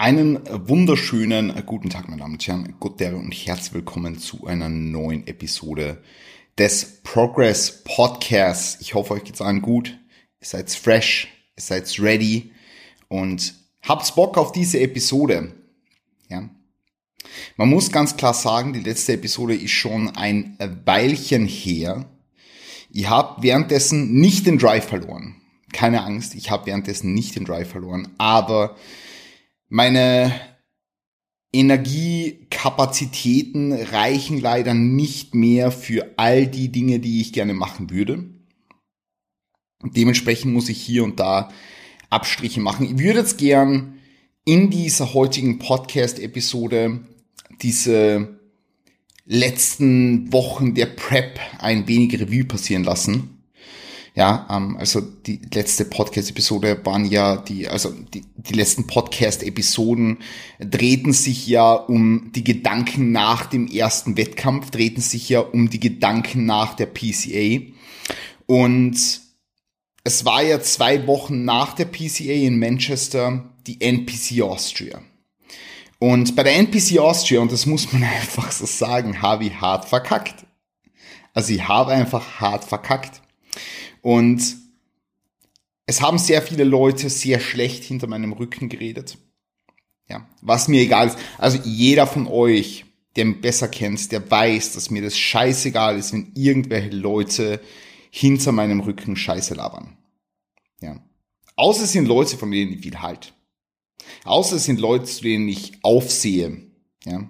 Einen wunderschönen äh, guten Tag, meine Damen und Herren, Gottere und herzlich willkommen zu einer neuen Episode des Progress Podcasts. Ich hoffe, euch geht's allen gut. Ihr seid fresh, ihr seid ready und habt Bock auf diese Episode. Ja. Man muss ganz klar sagen, die letzte Episode ist schon ein Weilchen her. Ihr habt währenddessen nicht den Drive verloren. Keine Angst, ich habe währenddessen nicht den Drive verloren, aber meine Energiekapazitäten reichen leider nicht mehr für all die Dinge, die ich gerne machen würde. Dementsprechend muss ich hier und da Abstriche machen. Ich würde jetzt gern in dieser heutigen Podcast-Episode diese letzten Wochen der Prep ein wenig Revue passieren lassen ja, ähm, also die letzte Podcast-Episode waren ja die, also die, die letzten Podcast-Episoden drehten sich ja um die Gedanken nach dem ersten Wettkampf, drehten sich ja um die Gedanken nach der PCA. Und es war ja zwei Wochen nach der PCA in Manchester die NPC Austria. Und bei der NPC Austria, und das muss man einfach so sagen, habe ich hart verkackt. Also ich habe einfach hart verkackt. Und es haben sehr viele Leute sehr schlecht hinter meinem Rücken geredet. Ja, was mir egal ist. Also jeder von euch, der mich besser kennt, der weiß, dass mir das scheißegal ist, wenn irgendwelche Leute hinter meinem Rücken Scheiße labern. Ja. Außer es sind Leute, von denen ich viel halt. Außer es sind Leute, zu denen ich aufsehe. Ja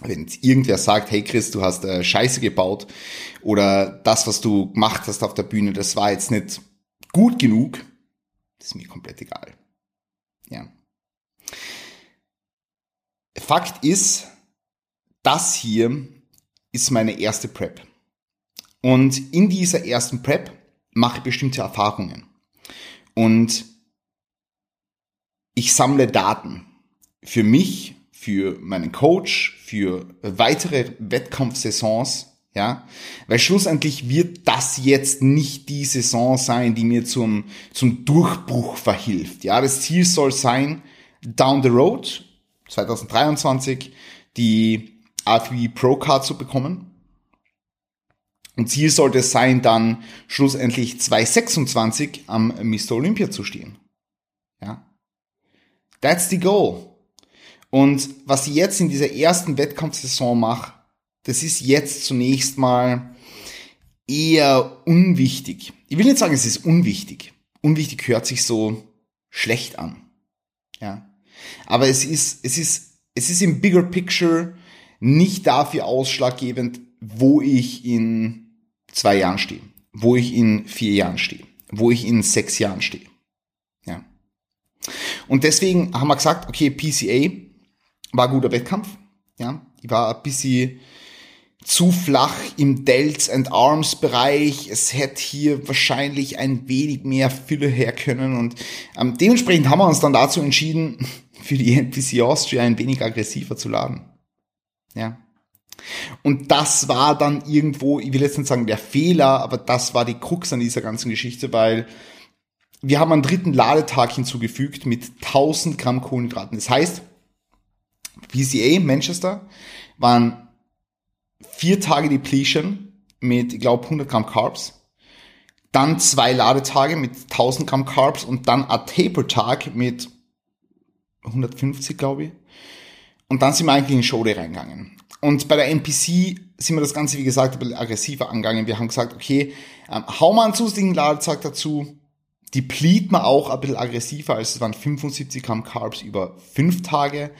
wenn irgendwer sagt, hey Chris, du hast äh, Scheiße gebaut oder das, was du gemacht hast auf der Bühne, das war jetzt nicht gut genug, ist mir komplett egal. Ja. Fakt ist, das hier ist meine erste Prep. Und in dieser ersten Prep mache ich bestimmte Erfahrungen. Und ich sammle Daten für mich, für meinen Coach, für weitere Wettkampfsaisons, ja, weil schlussendlich wird das jetzt nicht die Saison sein, die mir zum, zum Durchbruch verhilft. Ja, das Ziel soll sein, down the road, 2023, die AFB Pro Card zu bekommen. Und Ziel sollte es sein, dann schlussendlich 2026 am Mr. Olympia zu stehen. Ja. That's the goal. Und was ich jetzt in dieser ersten Wettkampfsaison mache, das ist jetzt zunächst mal eher unwichtig. Ich will nicht sagen, es ist unwichtig. Unwichtig hört sich so schlecht an. Ja. Aber es ist, es ist, es ist im bigger picture nicht dafür ausschlaggebend, wo ich in zwei Jahren stehe, wo ich in vier Jahren stehe, wo ich in sechs Jahren stehe. Ja. Und deswegen haben wir gesagt, okay, PCA, war ein guter Wettkampf. Ja, ich war ein bisschen zu flach im Delts and Arms Bereich. Es hätte hier wahrscheinlich ein wenig mehr Fülle her können und ähm, dementsprechend haben wir uns dann dazu entschieden, für die NPC Austria ein wenig aggressiver zu laden. Ja. Und das war dann irgendwo, ich will jetzt nicht sagen der Fehler, aber das war die Krux an dieser ganzen Geschichte, weil wir haben einen dritten Ladetag hinzugefügt mit 1000 Gramm Kohlenhydraten. Das heißt, PCA Manchester waren vier Tage Depletion mit, ich glaube, 100 Gramm Carbs. Dann zwei Ladetage mit 1000 Gramm Carbs und dann ein Taper-Tag mit 150, glaube ich. Und dann sind wir eigentlich in Show Day reingegangen. Und bei der NPC sind wir das Ganze, wie gesagt, ein bisschen aggressiver angegangen. Wir haben gesagt, okay, ähm, hau mal einen zusätzlichen Ladetag dazu, deplete man auch ein bisschen aggressiver, also es waren 75 Gramm Carbs über fünf Tage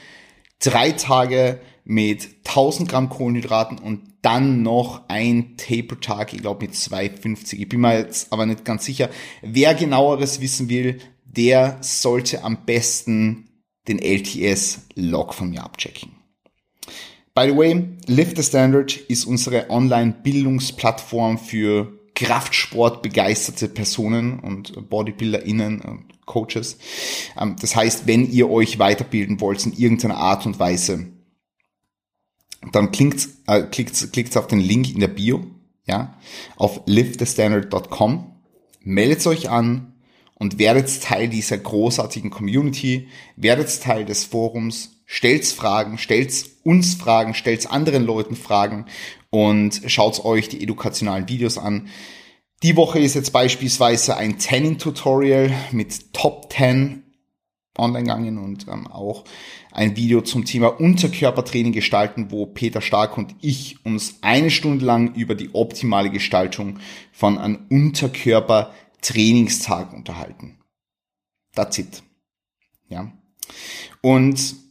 drei Tage mit 1000 Gramm Kohlenhydraten und dann noch ein Taper-Tag, ich glaube mit 250. Ich bin mir jetzt aber nicht ganz sicher. Wer genaueres wissen will, der sollte am besten den LTS-Log von mir abchecken. By the way, Lift the Standard ist unsere Online-Bildungsplattform für Kraftsport begeisterte Personen und BodybuilderInnen und Coaches. Ähm, das heißt, wenn ihr euch weiterbilden wollt in irgendeiner Art und Weise, dann klickt, äh, klickt, klickt auf den Link in der Bio, ja, auf liftthestandard.com, meldet euch an und werdet Teil dieser großartigen Community, werdet Teil des Forums, stellt Fragen, stellt uns Fragen, stellt anderen Leuten Fragen und schaut euch die edukationalen Videos an. Die Woche ist jetzt beispielsweise ein Tanning-Tutorial mit Top 10 online gegangen und ähm, auch ein Video zum Thema Unterkörpertraining gestalten, wo Peter Stark und ich uns eine Stunde lang über die optimale Gestaltung von einem Unterkörpertrainingstag unterhalten. That's it. Ja. Und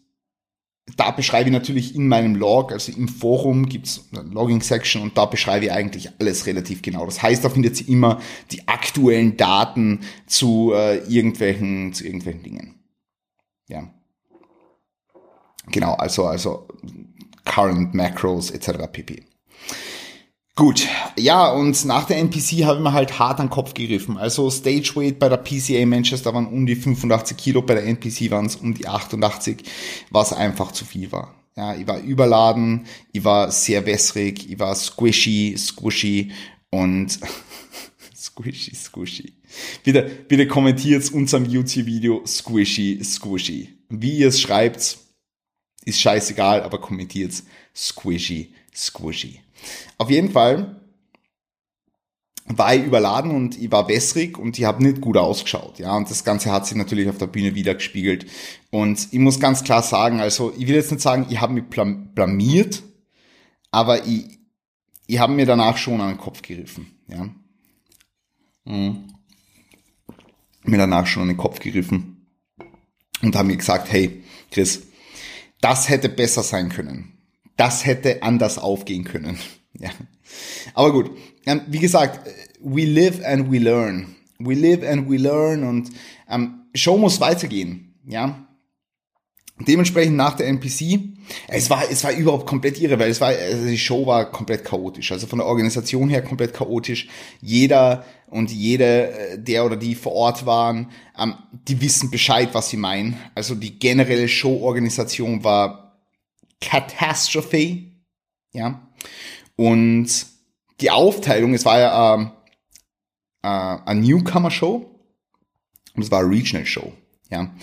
da beschreibe ich natürlich in meinem Log, also im Forum gibt's eine Logging-Section und da beschreibe ich eigentlich alles relativ genau. Das heißt, da findet ihr immer die aktuellen Daten zu äh, irgendwelchen, zu irgendwelchen Dingen. Ja. Genau, also, also Current Macros etc. pp. Gut, ja, und nach der NPC habe ich mir halt hart an den Kopf gegriffen. Also Stage Weight bei der PCA Manchester waren um die 85 Kilo, bei der NPC waren es um die 88, was einfach zu viel war. Ja, ich war überladen, ich war sehr wässrig, ich war squishy, squishy und squishy, squishy. Bitte, bitte kommentiert unserem YouTube-Video squishy, squishy. Wie ihr es schreibt, ist scheißegal, aber kommentiert squishy, squishy. Auf jeden Fall war ich überladen und ich war wässrig und ich habe nicht gut ausgeschaut. Ja, und das Ganze hat sich natürlich auf der Bühne wieder gespiegelt. Und ich muss ganz klar sagen, also ich will jetzt nicht sagen, ich habe mich blamiert, aber ich, ich habe mir danach schon an den Kopf gegriffen. Ja. Mhm. Mir danach schon an den Kopf gegriffen und habe mir gesagt, hey, Chris, das hätte besser sein können. Das hätte anders aufgehen können. Ja. Aber gut, ähm, wie gesagt, we live and we learn. We live and we learn und ähm, Show muss weitergehen. Ja. Dementsprechend nach der NPC, es war, es war überhaupt komplett irre, weil es war, also die Show war komplett chaotisch. Also von der Organisation her komplett chaotisch. Jeder und jede, äh, der oder die vor Ort waren, ähm, die wissen Bescheid, was sie meinen. Also die generelle Showorganisation war Katastrophe. Ja. Und die Aufteilung, es war ja ähm, äh, eine Newcomer-Show und es war eine Regional-Show. Ja.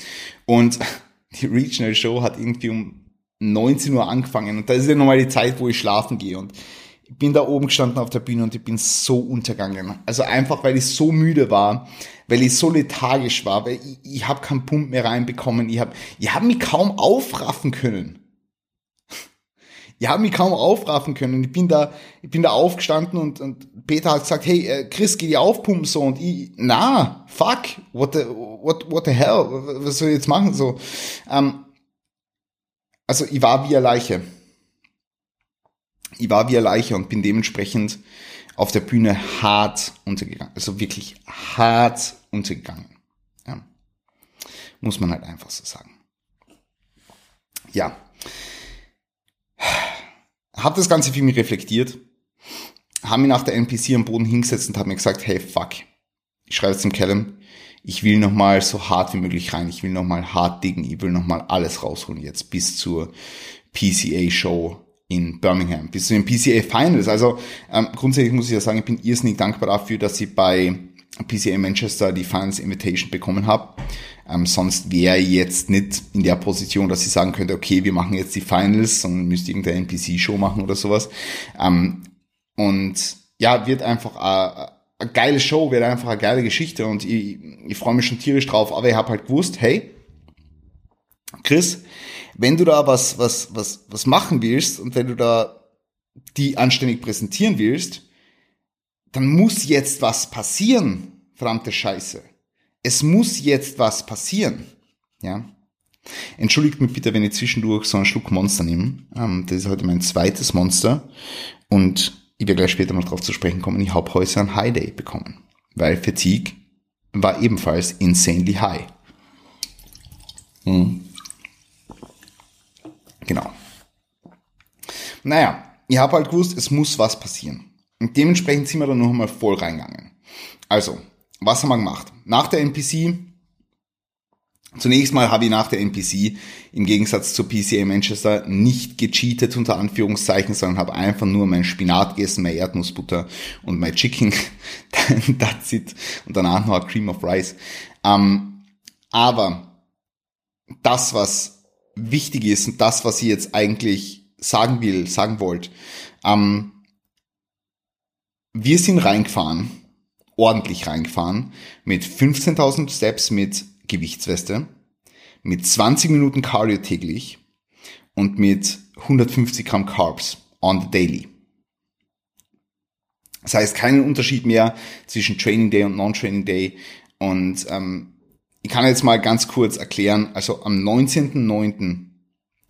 Und die Regional-Show hat irgendwie um 19 Uhr angefangen und da ist ja nochmal die Zeit, wo ich schlafen gehe und ich bin da oben gestanden auf der Bühne und ich bin so untergegangen. Also einfach, weil ich so müde war, weil ich so lethargisch war, weil ich, ich habe keinen Pump mehr reinbekommen. Ich habe ich hab mich kaum aufraffen können ich habe mich kaum aufraffen können. Ich bin da, ich bin da aufgestanden und, und Peter hat gesagt, hey, äh, Chris, geh die aufpumpen so und ich, na, fuck, what the, what, what the hell, was soll ich jetzt machen so? Ähm, also ich war wie eine Leiche. Ich war wie eine Leiche und bin dementsprechend auf der Bühne hart untergegangen. Also wirklich hart untergegangen. Ja. Muss man halt einfach so sagen. Ja habe das Ganze für mich reflektiert, habe mich nach der NPC am Boden hingesetzt und habe mir gesagt, hey, fuck, ich schreibe jetzt zum Callum, ich will nochmal so hart wie möglich rein, ich will nochmal hart diggen, ich will nochmal alles rausholen jetzt bis zur PCA-Show in Birmingham, bis zu den PCA Finals. Also ähm, grundsätzlich muss ich ja sagen, ich bin irrsinnig dankbar dafür, dass ich bei PCA Manchester die Finals Invitation bekommen habe. Ähm, sonst wäre jetzt nicht in der Position, dass ich sagen könnte, okay, wir machen jetzt die Finals und müsste irgendeine NPC-Show machen oder sowas. Ähm, und ja, wird einfach eine, eine geile Show, wird einfach eine geile Geschichte und ich, ich freue mich schon tierisch drauf, aber ich habe halt gewusst, hey, Chris, wenn du da was, was, was, was machen willst und wenn du da die anständig präsentieren willst, dann muss jetzt was passieren, verdammte Scheiße. Es muss jetzt was passieren. Ja. Entschuldigt mich bitte, wenn ich zwischendurch so einen Schluck Monster nehme. Ähm, das ist heute mein zweites Monster. Und ich werde gleich später noch darauf zu sprechen kommen, ich habe heute einen High Day bekommen. Weil Fatigue war ebenfalls insanely high. Hm. Genau. Naja, ich habe halt gewusst, es muss was passieren. Und dementsprechend sind wir dann noch einmal voll reingegangen. Also, was haben wir gemacht? Nach der NPC, zunächst mal habe ich nach der NPC im Gegensatz zur PCA Manchester nicht gecheatet unter Anführungszeichen, sondern habe einfach nur mein Spinat gegessen, meine Erdnussbutter und mein Chicken. That's it. Und danach noch ein Cream of Rice. Ähm, aber das, was wichtig ist und das, was ich jetzt eigentlich sagen will, sagen wollt, ähm, wir sind reingefahren, ordentlich reingefahren, mit 15.000 Steps mit Gewichtsweste, mit 20 Minuten Cardio täglich und mit 150 Gramm Carbs on the daily. Das heißt, keinen Unterschied mehr zwischen Training Day und Non-Training Day. Und ähm, ich kann jetzt mal ganz kurz erklären, also am 19.09.,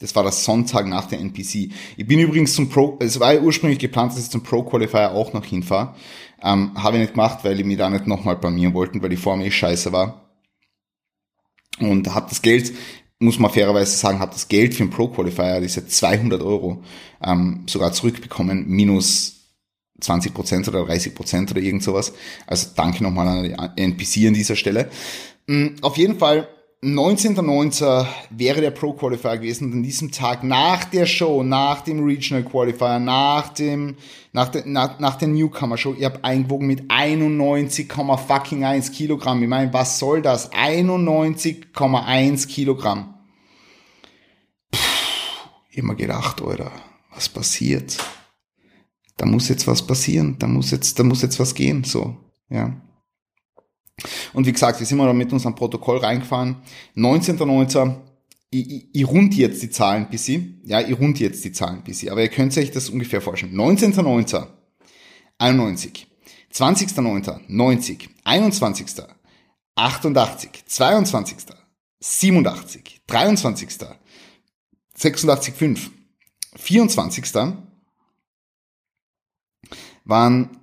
das war das Sonntag nach der NPC. Ich bin übrigens zum Pro, es war ja ursprünglich geplant, dass ich zum Pro Qualifier auch noch hinfahre. Ähm, Habe ich nicht gemacht, weil ich mich da nicht nochmal blamieren wollten, weil die Form eh scheiße war. Und habe das Geld, muss man fairerweise sagen, habe das Geld für den Pro Qualifier, diese 200 Euro, ähm, sogar zurückbekommen, minus 20% oder 30% oder irgend sowas. Also danke nochmal an die NPC an dieser Stelle. Mm, auf jeden Fall 19.09. wäre der Pro Qualifier gewesen und an diesem Tag nach der Show, nach dem Regional Qualifier, nach dem, nach, der, nach, nach der Newcomer Show, ich habe eingewogen mit 91,1 Kilogramm. Ich meine, was soll das? 91,1 Kilogramm. Puh, immer gedacht, Alter, was passiert? Da muss jetzt was passieren, da muss jetzt, da muss jetzt was gehen, so, ja. Und wie gesagt, wir sind mal mit unserem Protokoll reingefahren. 19.09. Ich, ich, ich rund jetzt die Zahlen ein bisschen. Ja, ich rund jetzt die Zahlen ein bisschen. Aber ihr könnt euch das ungefähr vorstellen. 19.09. 91. 20.09. 90. 21. 88. 22. 87. 23. 86,5. 24. waren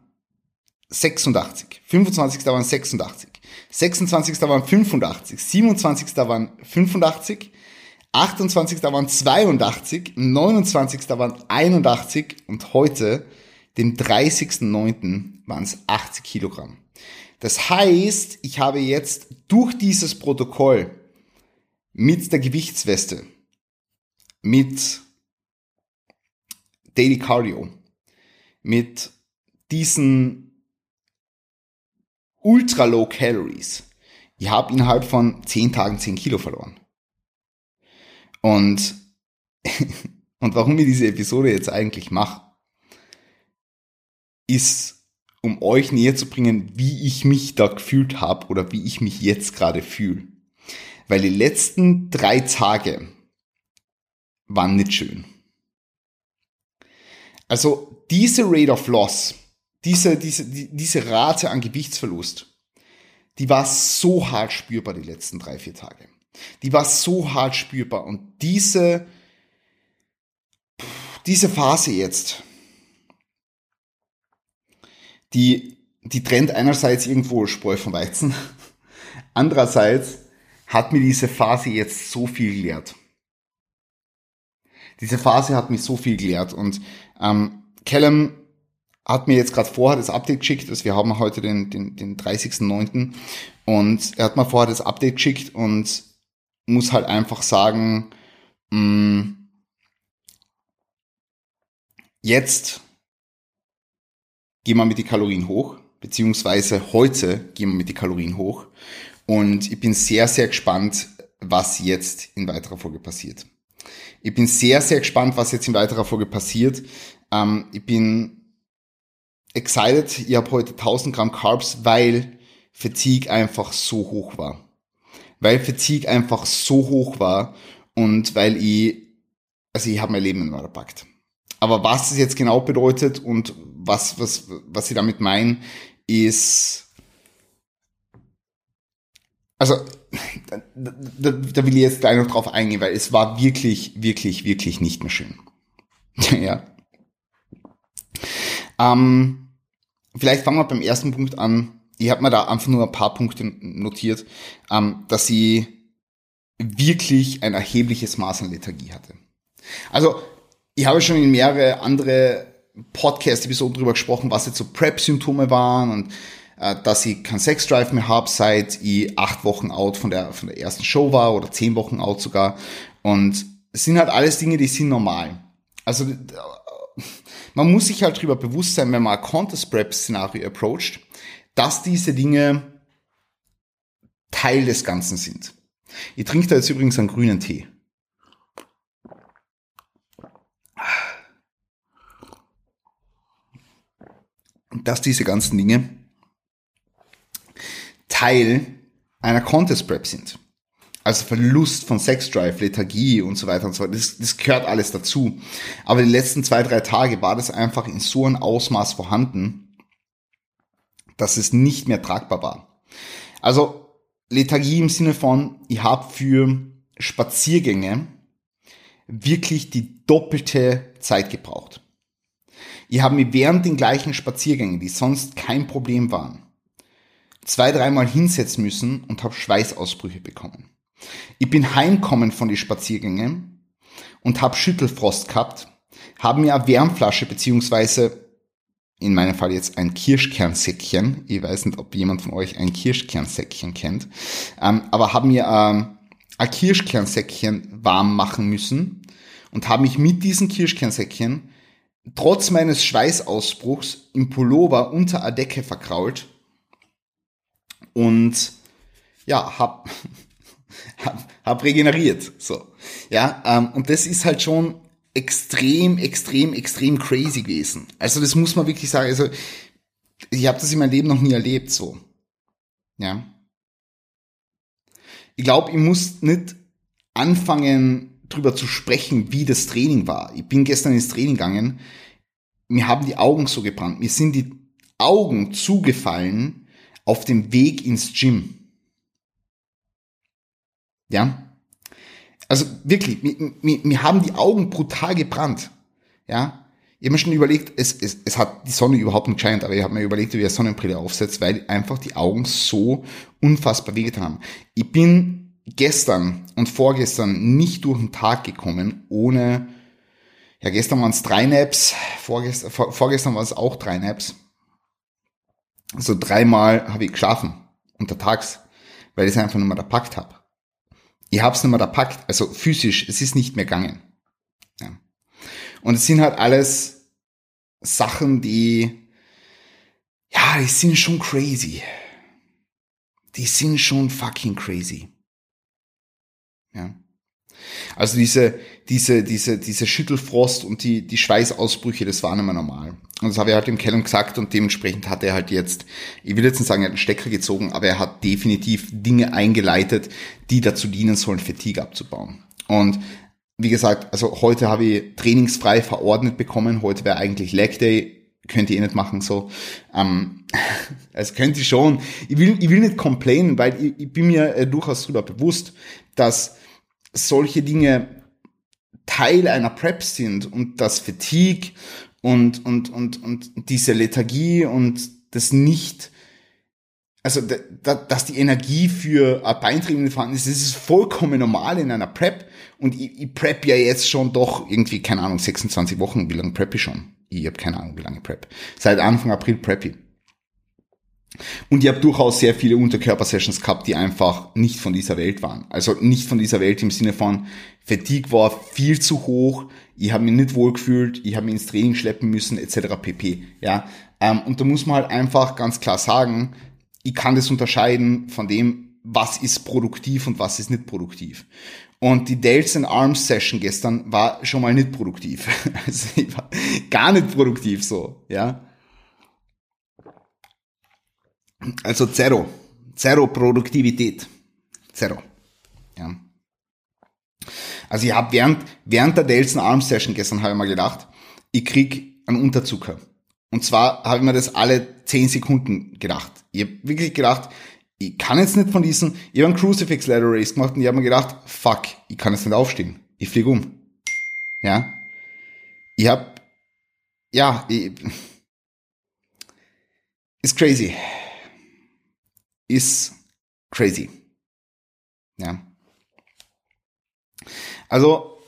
86. 25. waren 86. 26. waren 85. 27. waren 85. 28. waren 82. 29. waren 81. Und heute, dem 30.09., waren es 80 Kilogramm. Das heißt, ich habe jetzt durch dieses Protokoll mit der Gewichtsweste, mit Daily Cardio, mit diesen ultra low calories. Ich habe innerhalb von 10 Tagen 10 Kilo verloren. Und, und warum ich diese Episode jetzt eigentlich mache, ist, um euch näher zu bringen, wie ich mich da gefühlt habe oder wie ich mich jetzt gerade fühle. Weil die letzten drei Tage waren nicht schön. Also diese Rate of Loss, diese, diese, diese Rate an Gewichtsverlust, die war so hart spürbar die letzten drei, vier Tage. Die war so hart spürbar. Und diese, diese Phase jetzt, die, die trennt einerseits irgendwo Spreu vom Weizen, andererseits hat mir diese Phase jetzt so viel gelehrt. Diese Phase hat mich so viel gelehrt und ähm, Callum hat mir jetzt gerade vorher das Update geschickt, also wir haben heute den, den, den 30.09. und er hat mir vorher das Update geschickt und muss halt einfach sagen, mh, mm, jetzt gehen wir mit die Kalorien hoch, beziehungsweise heute gehen wir mit die Kalorien hoch und ich bin sehr, sehr gespannt, was jetzt in weiterer Folge passiert. Ich bin sehr, sehr gespannt, was jetzt in weiterer Folge passiert. Ähm, ich bin excited, ich habe heute 1000 Gramm Carbs, weil Fatigue einfach so hoch war. Weil Fatigue einfach so hoch war und weil ich, also ich habe mein Leben in Order packt. Aber was es jetzt genau bedeutet und was, was, was ich damit meine, ist, also, da, da, da will ich jetzt gleich noch drauf eingehen, weil es war wirklich, wirklich, wirklich nicht mehr schön. ja. Ähm, Vielleicht fangen wir beim ersten Punkt an. Ich habe mir da einfach nur ein paar Punkte notiert, ähm, dass sie wirklich ein erhebliches Maß an Lethargie hatte. Also, ich habe schon in mehrere andere Podcast-Episoden darüber gesprochen, was jetzt so Prep-Symptome waren und äh, dass ich keinen Sex-Drive mehr habe, seit ich acht Wochen out von der, von der ersten Show war oder zehn Wochen out sogar. Und es sind halt alles Dinge, die sind normal. Also man muss sich halt darüber bewusst sein, wenn man ein Contest Prep Szenario approacht, dass diese Dinge Teil des Ganzen sind. Ich trinke da jetzt übrigens einen grünen Tee. Dass diese ganzen Dinge Teil einer Contest Prep sind. Also Verlust von Sex Drive, Lethargie und so weiter und so weiter. Das, das gehört alles dazu. Aber die letzten zwei, drei Tage war das einfach in so einem Ausmaß vorhanden, dass es nicht mehr tragbar war. Also Lethargie im Sinne von, ich habe für Spaziergänge wirklich die doppelte Zeit gebraucht. Ich habe mir während den gleichen Spaziergängen, die sonst kein Problem waren, zwei, dreimal hinsetzen müssen und habe Schweißausbrüche bekommen. Ich bin heimkommen von den Spaziergängen und habe Schüttelfrost gehabt, habe mir eine Wärmflasche beziehungsweise in meinem Fall jetzt ein Kirschkernsäckchen. Ich weiß nicht, ob jemand von euch ein Kirschkernsäckchen kennt, ähm, aber habe mir ähm, ein Kirschkernsäckchen warm machen müssen und habe mich mit diesen Kirschkernsäckchen trotz meines Schweißausbruchs im Pullover unter eine Decke verkrault und ja, hab, hab, hab regeneriert. So. Ja, ähm, und das ist halt schon extrem, extrem, extrem crazy gewesen. Also das muss man wirklich sagen. Also ich habe das in meinem Leben noch nie erlebt so. Ja. Ich glaube, ich muss nicht anfangen drüber zu sprechen, wie das Training war. Ich bin gestern ins Training gegangen. Mir haben die Augen so gebrannt. Mir sind die Augen zugefallen auf dem Weg ins Gym. Ja. Also wirklich, mir, mir, mir haben die Augen brutal gebrannt. Ja. Ich habe mir schon überlegt, es, es, es hat die Sonne überhaupt nicht scheint, aber ich habe mir überlegt, wie ich eine Sonnenbrille aufsetze, weil einfach die Augen so unfassbar wehgetan haben. Ich bin gestern und vorgestern nicht durch den Tag gekommen, ohne, ja, gestern waren es drei Naps, vorgestern, vor, vorgestern war es auch drei Naps. So dreimal habe ich geschlafen, untertags, weil ich es einfach nicht mehr erpackt habe ich hab's nicht mehr da packt, also physisch, es ist nicht mehr gegangen. Ja. Und es sind halt alles Sachen, die, ja, die sind schon crazy. Die sind schon fucking crazy. Ja. Also diese, diese, diese, diese Schüttelfrost und die, die Schweißausbrüche, das war nicht mehr normal. Und das habe ich halt dem Callum gesagt und dementsprechend hat er halt jetzt, ich will jetzt nicht sagen, er hat einen Stecker gezogen, aber er hat definitiv Dinge eingeleitet, die dazu dienen sollen, Fatigue abzubauen. Und wie gesagt, also heute habe ich trainingsfrei verordnet bekommen, heute wäre eigentlich Leg Day, könnt ihr eh nicht machen so. Ähm, also könnt ihr schon. Ich will, ich will nicht complainen, weil ich, ich bin mir äh, durchaus darüber bewusst, dass solche Dinge Teil einer Prep sind und das Fatigue und, und, und, und diese Lethargie und das nicht, also da, dass die Energie für ein Beintraining vorhanden ist, das ist vollkommen normal in einer Prep und ich, ich prep ja jetzt schon doch irgendwie, keine Ahnung, 26 Wochen, wie lange prep ich schon? Ich habe keine Ahnung, wie lange prep. Seit Anfang April prep ich. Und ich habe durchaus sehr viele Unterkörper-Sessions gehabt, die einfach nicht von dieser Welt waren. Also nicht von dieser Welt im Sinne von Fatigue war viel zu hoch, ich habe mich nicht wohl gefühlt, ich habe mich ins Training schleppen müssen, etc. pp. Ja, ähm, und da muss man halt einfach ganz klar sagen, ich kann das unterscheiden von dem, was ist produktiv und was ist nicht produktiv. Und die Delts and Arms Session gestern war schon mal nicht produktiv. Also ich war gar nicht produktiv so, ja. Also Zero. Zero Produktivität. Zero. Ja. Also ich habe während, während der Delson Arm Session gestern habe ich mal gedacht, ich krieg einen Unterzucker. Und zwar habe ich mir das alle 10 Sekunden gedacht. Ich habe wirklich gedacht, ich kann jetzt nicht von diesen, ich habe einen Crucifix Ladder Race gemacht und ich habe mir gedacht, fuck, ich kann jetzt nicht aufstehen. Ich fliege um. Ja. Ich habe, ja, ich, ist crazy ist crazy. Ja. Also,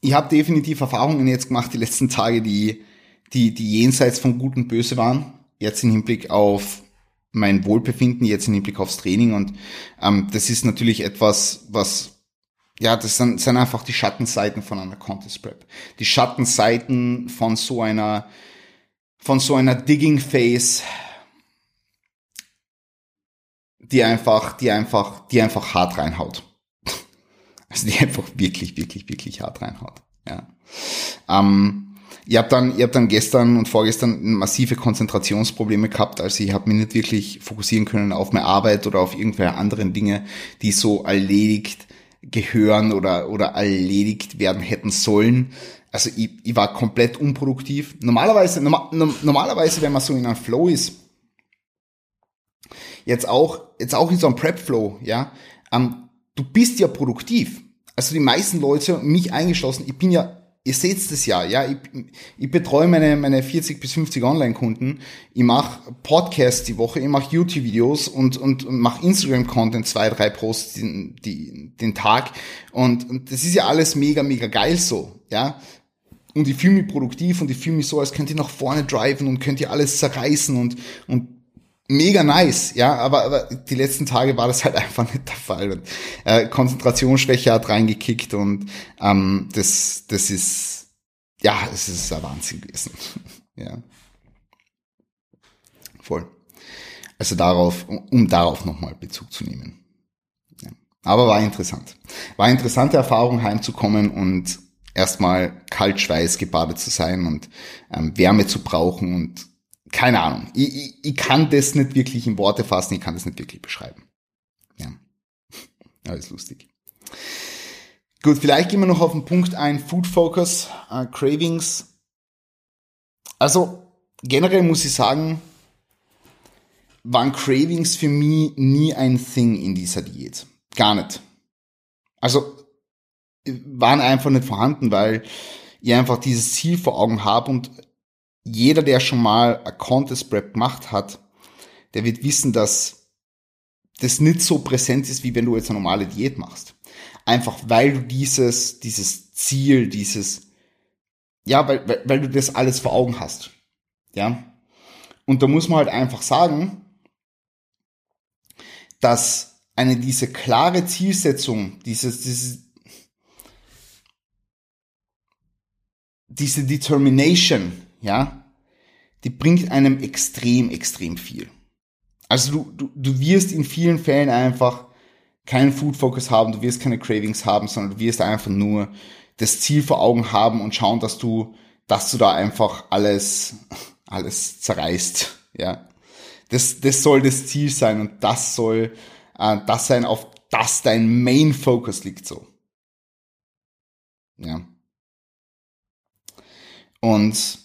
ich habe definitiv Erfahrungen jetzt gemacht die letzten Tage, die, die, die jenseits von Gut und Böse waren. Jetzt im Hinblick auf mein Wohlbefinden, jetzt im Hinblick aufs Training. Und ähm, das ist natürlich etwas, was, ja, das sind, sind einfach die Schattenseiten von einer Contest Prep. Die Schattenseiten von so einer, von so einer Digging Phase, die einfach, die einfach, die einfach hart reinhaut. Also die einfach wirklich, wirklich, wirklich hart reinhaut. Ja. Ähm, ich habe dann, ich hab dann gestern und vorgestern massive Konzentrationsprobleme gehabt, also ich habe mich nicht wirklich fokussieren können auf meine Arbeit oder auf irgendwelche anderen Dinge, die so erledigt gehören oder, oder erledigt werden hätten sollen. Also ich, ich war komplett unproduktiv. Normalerweise, normal, normalerweise, wenn man so in einem Flow ist, jetzt auch, jetzt auch in so einem Prep-Flow, ja, ähm, du bist ja produktiv. Also die meisten Leute, mich eingeschlossen, ich bin ja ihr seht das ja, ja, ich, ich betreue meine, meine 40 bis 50 Online-Kunden, ich mache Podcasts die Woche, ich mache YouTube-Videos und, und, und mache Instagram-Content, zwei, drei Posts den, die, den Tag und, und das ist ja alles mega, mega geil so, ja. Und ich fühle mich produktiv und ich fühle mich so, als könnt ihr nach vorne driven und könnt ihr alles zerreißen und, und mega nice, ja, aber, aber die letzten Tage war das halt einfach nicht der Fall. Und, äh, Konzentrationsschwäche hat reingekickt und ähm, das, das ist, ja, es ist ein Wahnsinn gewesen. ja. Voll. Also darauf, um darauf nochmal Bezug zu nehmen. Ja. Aber war interessant. War eine interessante Erfahrung, heimzukommen und erstmal kaltschweiß gebadet zu sein und ähm, Wärme zu brauchen und keine Ahnung. Ich, ich, ich kann das nicht wirklich in Worte fassen, ich kann das nicht wirklich beschreiben. Ja. Alles lustig. Gut, vielleicht gehen wir noch auf den Punkt ein, Food Focus, äh, Cravings. Also generell muss ich sagen, waren Cravings für mich nie ein Thing in dieser Diät. Gar nicht. Also waren einfach nicht vorhanden, weil ich einfach dieses Ziel vor Augen habe und jeder, der schon mal ein Contest Prep gemacht hat, der wird wissen, dass das nicht so präsent ist, wie wenn du jetzt eine normale Diät machst. Einfach weil du dieses, dieses Ziel, dieses, ja, weil, weil, weil du das alles vor Augen hast. Ja. Und da muss man halt einfach sagen, dass eine diese klare Zielsetzung, dieses, dieses, diese Determination, ja, die bringt einem extrem, extrem viel. Also du, du, du wirst in vielen Fällen einfach keinen Food Focus haben, du wirst keine Cravings haben, sondern du wirst einfach nur das Ziel vor Augen haben und schauen, dass du, dass du da einfach alles, alles zerreißt, ja. Das, das soll das Ziel sein und das soll äh, das sein, auf das dein Main Focus liegt so. Ja. Und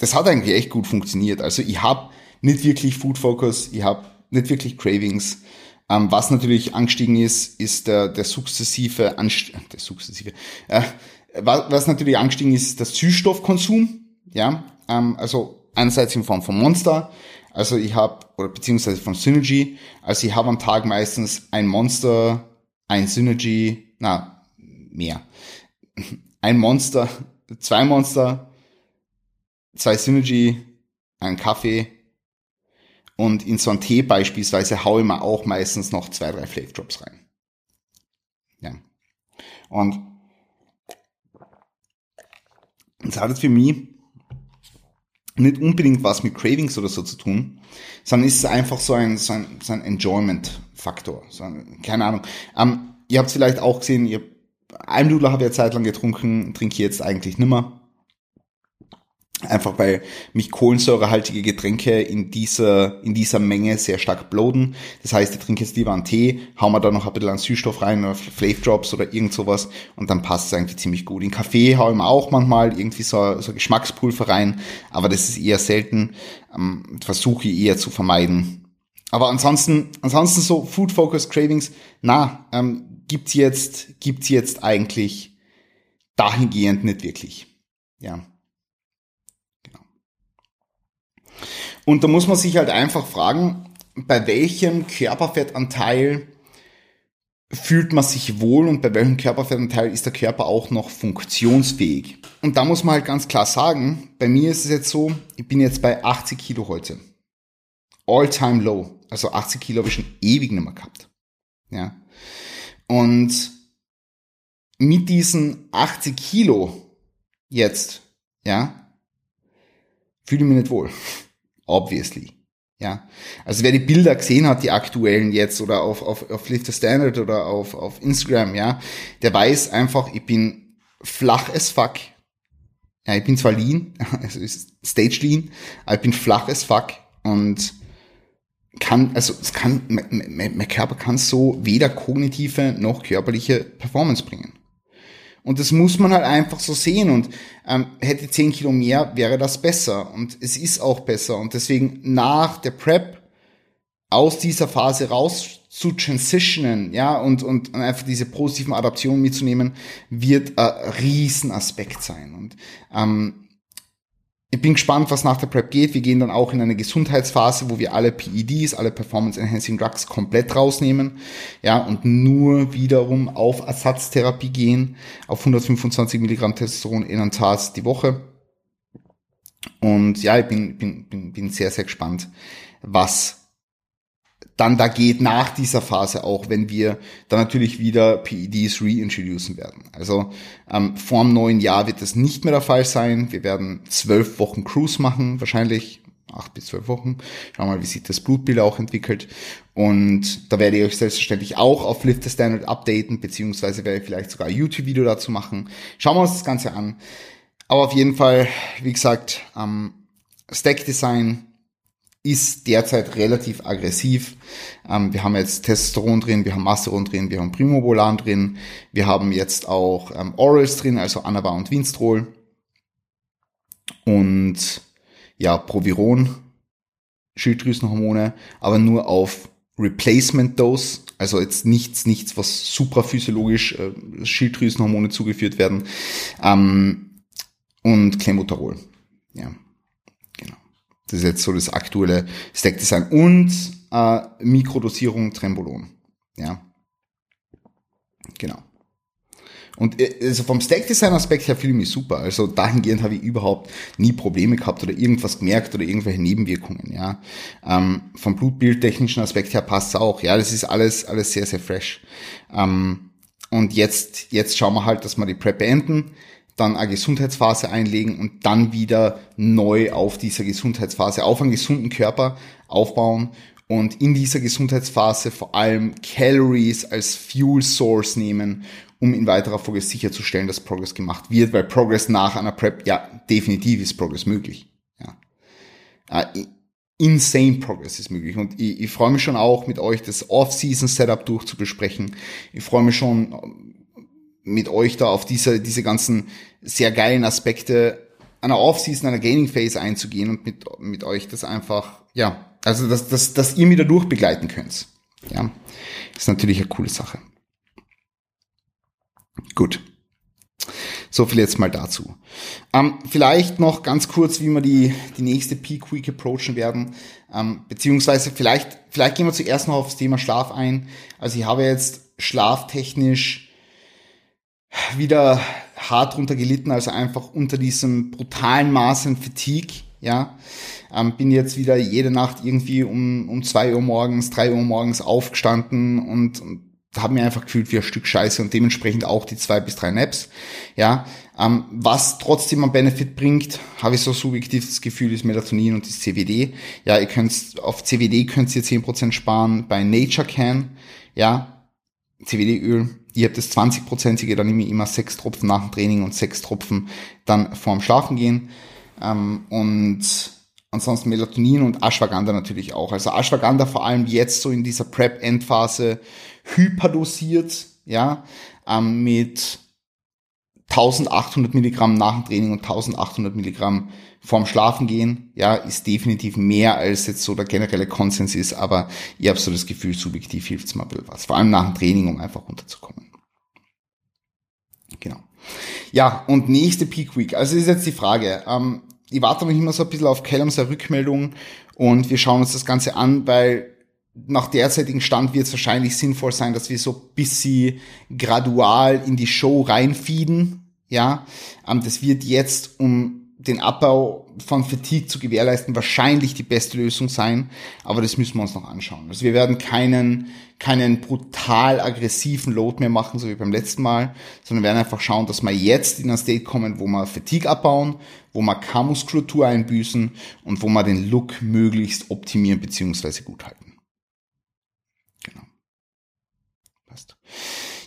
das hat eigentlich echt gut funktioniert. Also ich habe nicht wirklich Food Focus, ich habe nicht wirklich Cravings. Ähm, was natürlich angestiegen ist, ist der, der sukzessive, Anst der sukzessive, äh, was, was natürlich angestiegen ist, ist der Süßstoffkonsum. Ja, ähm, also einerseits in Form von Monster, also ich habe oder beziehungsweise von Synergy. Also ich habe am Tag meistens ein Monster, ein Synergy, na mehr, ein Monster, zwei Monster, zwei Synergy, einen Kaffee und in so einen Tee beispielsweise haue ich mir auch meistens noch zwei, drei Flavor Drops rein. Ja. Und das hat jetzt für mich nicht unbedingt was mit Cravings oder so zu tun, sondern ist es einfach so ein, so ein, so ein Enjoyment-Faktor. So keine Ahnung. Ähm, ihr habt es vielleicht auch gesehen, ihr Almdudler habe ich ja zeitlang getrunken, trinke ich jetzt eigentlich nimmer. Einfach weil mich kohlensäurehaltige Getränke in dieser, in dieser Menge sehr stark bloden. Das heißt, ich trinke jetzt lieber einen Tee, hau mir da noch ein bisschen an Süßstoff rein oder Flavor Drops oder irgend sowas und dann passt es eigentlich ziemlich gut. In Kaffee hau ich mir auch manchmal irgendwie so, so Geschmackspulver rein, aber das ist eher selten. Ähm, versuche ich eher zu vermeiden. Aber ansonsten, ansonsten so Food Focus Cravings, na, ähm, gibt's jetzt, gibt's jetzt eigentlich dahingehend nicht wirklich. Ja. Und da muss man sich halt einfach fragen, bei welchem Körperfettanteil fühlt man sich wohl und bei welchem Körperfettanteil ist der Körper auch noch funktionsfähig. Und da muss man halt ganz klar sagen, bei mir ist es jetzt so, ich bin jetzt bei 80 Kilo heute. All time low. Also 80 Kilo habe ich schon ewig nicht mehr gehabt. Ja. Und mit diesen 80 Kilo jetzt, ja, fühle ich mich nicht wohl. Obviously. Ja, also wer die Bilder gesehen hat, die aktuellen jetzt oder auf, auf, auf Lift the Standard oder auf, auf Instagram, ja, der weiß einfach, ich bin flach as fuck. Ja, ich bin zwar lean, also Stage lean, aber ich bin flach as fuck und kann, also es kann, mein, mein Körper kann so weder kognitive noch körperliche Performance bringen. Und das muss man halt einfach so sehen. Und ähm, hätte 10 Kilo mehr, wäre das besser. Und es ist auch besser. Und deswegen nach der Prep aus dieser Phase raus zu transitionen, ja, und, und einfach diese positiven Adaptionen mitzunehmen, wird ein Riesenaspekt sein. Und ähm, ich bin gespannt, was nach der Prep geht. Wir gehen dann auch in eine Gesundheitsphase, wo wir alle PEDs, alle Performance Enhancing Drugs komplett rausnehmen, ja, und nur wiederum auf Ersatztherapie gehen, auf 125 Milligramm Testosteron in einem Tag die Woche. Und ja, ich bin, bin, bin, bin sehr, sehr gespannt, was dann da geht nach dieser Phase auch, wenn wir dann natürlich wieder PEDs reintroducen werden. Also ähm, vor dem neuen Jahr wird das nicht mehr der Fall sein. Wir werden zwölf Wochen Cruise machen, wahrscheinlich acht bis zwölf Wochen. Schauen wir mal, wie sich das Blutbild auch entwickelt. Und da werde ich euch selbstverständlich auch auf Lift the Standard updaten, beziehungsweise werde ich vielleicht sogar ein YouTube-Video dazu machen. Schauen wir uns das Ganze an. Aber auf jeden Fall, wie gesagt, ähm, Stack Design ist derzeit relativ aggressiv. Ähm, wir haben jetzt Testosteron drin, wir haben Masteron drin, wir haben Primobolan drin, wir haben jetzt auch ähm, Orals drin, also Anaba und Winstrol und ja, Proviron, Schilddrüsenhormone, aber nur auf Replacement Dose, also jetzt nichts, nichts, was supraphysiologisch äh, Schilddrüsenhormone zugeführt werden ähm, und Clenbuterol. Ja. Das ist jetzt so das aktuelle Stack-Design. Und äh, Mikrodosierung Trembolon. Ja. Genau. Und äh, also vom Stack-Design-Aspekt her fühle ich mich super. Also dahingehend habe ich überhaupt nie Probleme gehabt oder irgendwas gemerkt oder irgendwelche Nebenwirkungen. Ja, ähm, vom Blutbildtechnischen Aspekt her passt es auch. Ja, das ist alles alles sehr sehr fresh. Ähm, und jetzt jetzt schauen wir halt, dass wir die Prep beenden dann eine Gesundheitsphase einlegen und dann wieder neu auf dieser Gesundheitsphase, auf einen gesunden Körper aufbauen und in dieser Gesundheitsphase vor allem Calories als Fuel Source nehmen, um in weiterer Folge sicherzustellen, dass Progress gemacht wird, weil Progress nach einer Prep, ja, definitiv ist Progress möglich. Ja. Uh, insane Progress ist möglich. Und ich, ich freue mich schon auch, mit euch das Off-Season-Setup durchzubesprechen. Ich freue mich schon, mit euch da auf diese, diese ganzen sehr geilen Aspekte einer Off-Season, einer Gaining-Phase einzugehen und mit, mit euch das einfach, ja, also dass, dass, dass ihr mir da durchbegleiten könnt. Ja, ist natürlich eine coole Sache. Gut. So viel jetzt mal dazu. Ähm, vielleicht noch ganz kurz, wie wir die, die nächste Peak Week approachen werden. Ähm, beziehungsweise vielleicht, vielleicht gehen wir zuerst noch aufs Thema Schlaf ein. Also ich habe jetzt schlaftechnisch wieder hart drunter gelitten, also einfach unter diesem brutalen Maß an Fatigue, ja. Ähm, bin jetzt wieder jede Nacht irgendwie um, um zwei Uhr morgens, drei Uhr morgens aufgestanden und, und habe mir einfach gefühlt wie ein Stück Scheiße und dementsprechend auch die zwei bis drei Naps, ja. Ähm, was trotzdem einen Benefit bringt, habe ich so subjektives Gefühl, ist Melatonin und das CBD. Ja, ihr könnt auf CBD könnt ihr zehn Prozent sparen, bei Nature Can, ja, CBD-Öl ihr habt das 20-prozentige, dann nehme ich immer sechs Tropfen nach dem Training und sechs Tropfen dann vorm Schlafen gehen. Ähm, und ansonsten Melatonin und Ashwagandha natürlich auch. Also Ashwagandha vor allem jetzt so in dieser Prep-Endphase hyperdosiert, ja, ähm, mit 1800 Milligramm nach dem Training und 1800 Milligramm vorm Schlafen gehen, ja, ist definitiv mehr als jetzt so der generelle Konsens ist, aber ich habe so das Gefühl, subjektiv hilft's mal was. Vor allem nach dem Training, um einfach runterzukommen. Genau. Ja, und nächste Peak Week. Also ist jetzt die Frage. Ähm, ich warte noch immer so ein bisschen auf Callums Rückmeldung und wir schauen uns das Ganze an, weil nach derzeitigen Stand wird es wahrscheinlich sinnvoll sein, dass wir so ein bisschen gradual in die Show reinfeeden. Ja, ähm, das wird jetzt um den Abbau von Fatigue zu gewährleisten, wahrscheinlich die beste Lösung sein, aber das müssen wir uns noch anschauen. Also wir werden keinen, keinen brutal aggressiven Load mehr machen, so wie beim letzten Mal, sondern werden einfach schauen, dass wir jetzt in ein State kommen, wo wir Fatigue abbauen, wo wir K-Muskulatur einbüßen und wo wir den Look möglichst optimieren bzw. gut halten. Genau. Passt.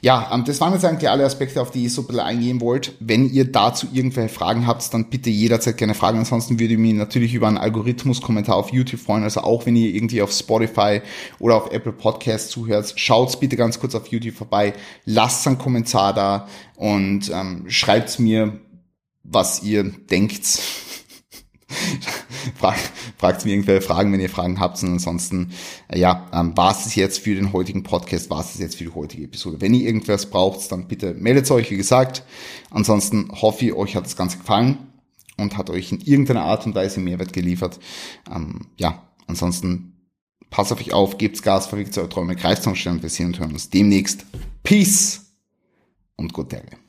Ja, ähm, das waren jetzt eigentlich alle Aspekte, auf die ich so ein bisschen eingehen wollte. Wenn ihr dazu irgendwelche Fragen habt, dann bitte jederzeit gerne fragen. Ansonsten würde ich mich natürlich über einen Algorithmus-Kommentar auf YouTube freuen. Also auch wenn ihr irgendwie auf Spotify oder auf Apple Podcasts zuhört, schaut bitte ganz kurz auf YouTube vorbei, lasst einen Kommentar da und ähm, schreibt mir, was ihr denkt fragt, fragt mir irgendwelche Fragen, wenn ihr Fragen habt. Und ansonsten, äh, ja, ähm, war es jetzt für den heutigen Podcast, war es jetzt für die heutige Episode. Wenn ihr irgendwas braucht, dann bitte meldet euch, wie gesagt. Ansonsten hoffe ich, euch hat das Ganze gefallen und hat euch in irgendeiner Art und Weise Mehrwert geliefert. Ähm, ja, ansonsten passt auf euch auf, gebt's Gas, verwirkt eure Träume, kreist und wir sehen und hören uns demnächst. Peace und gute Tage.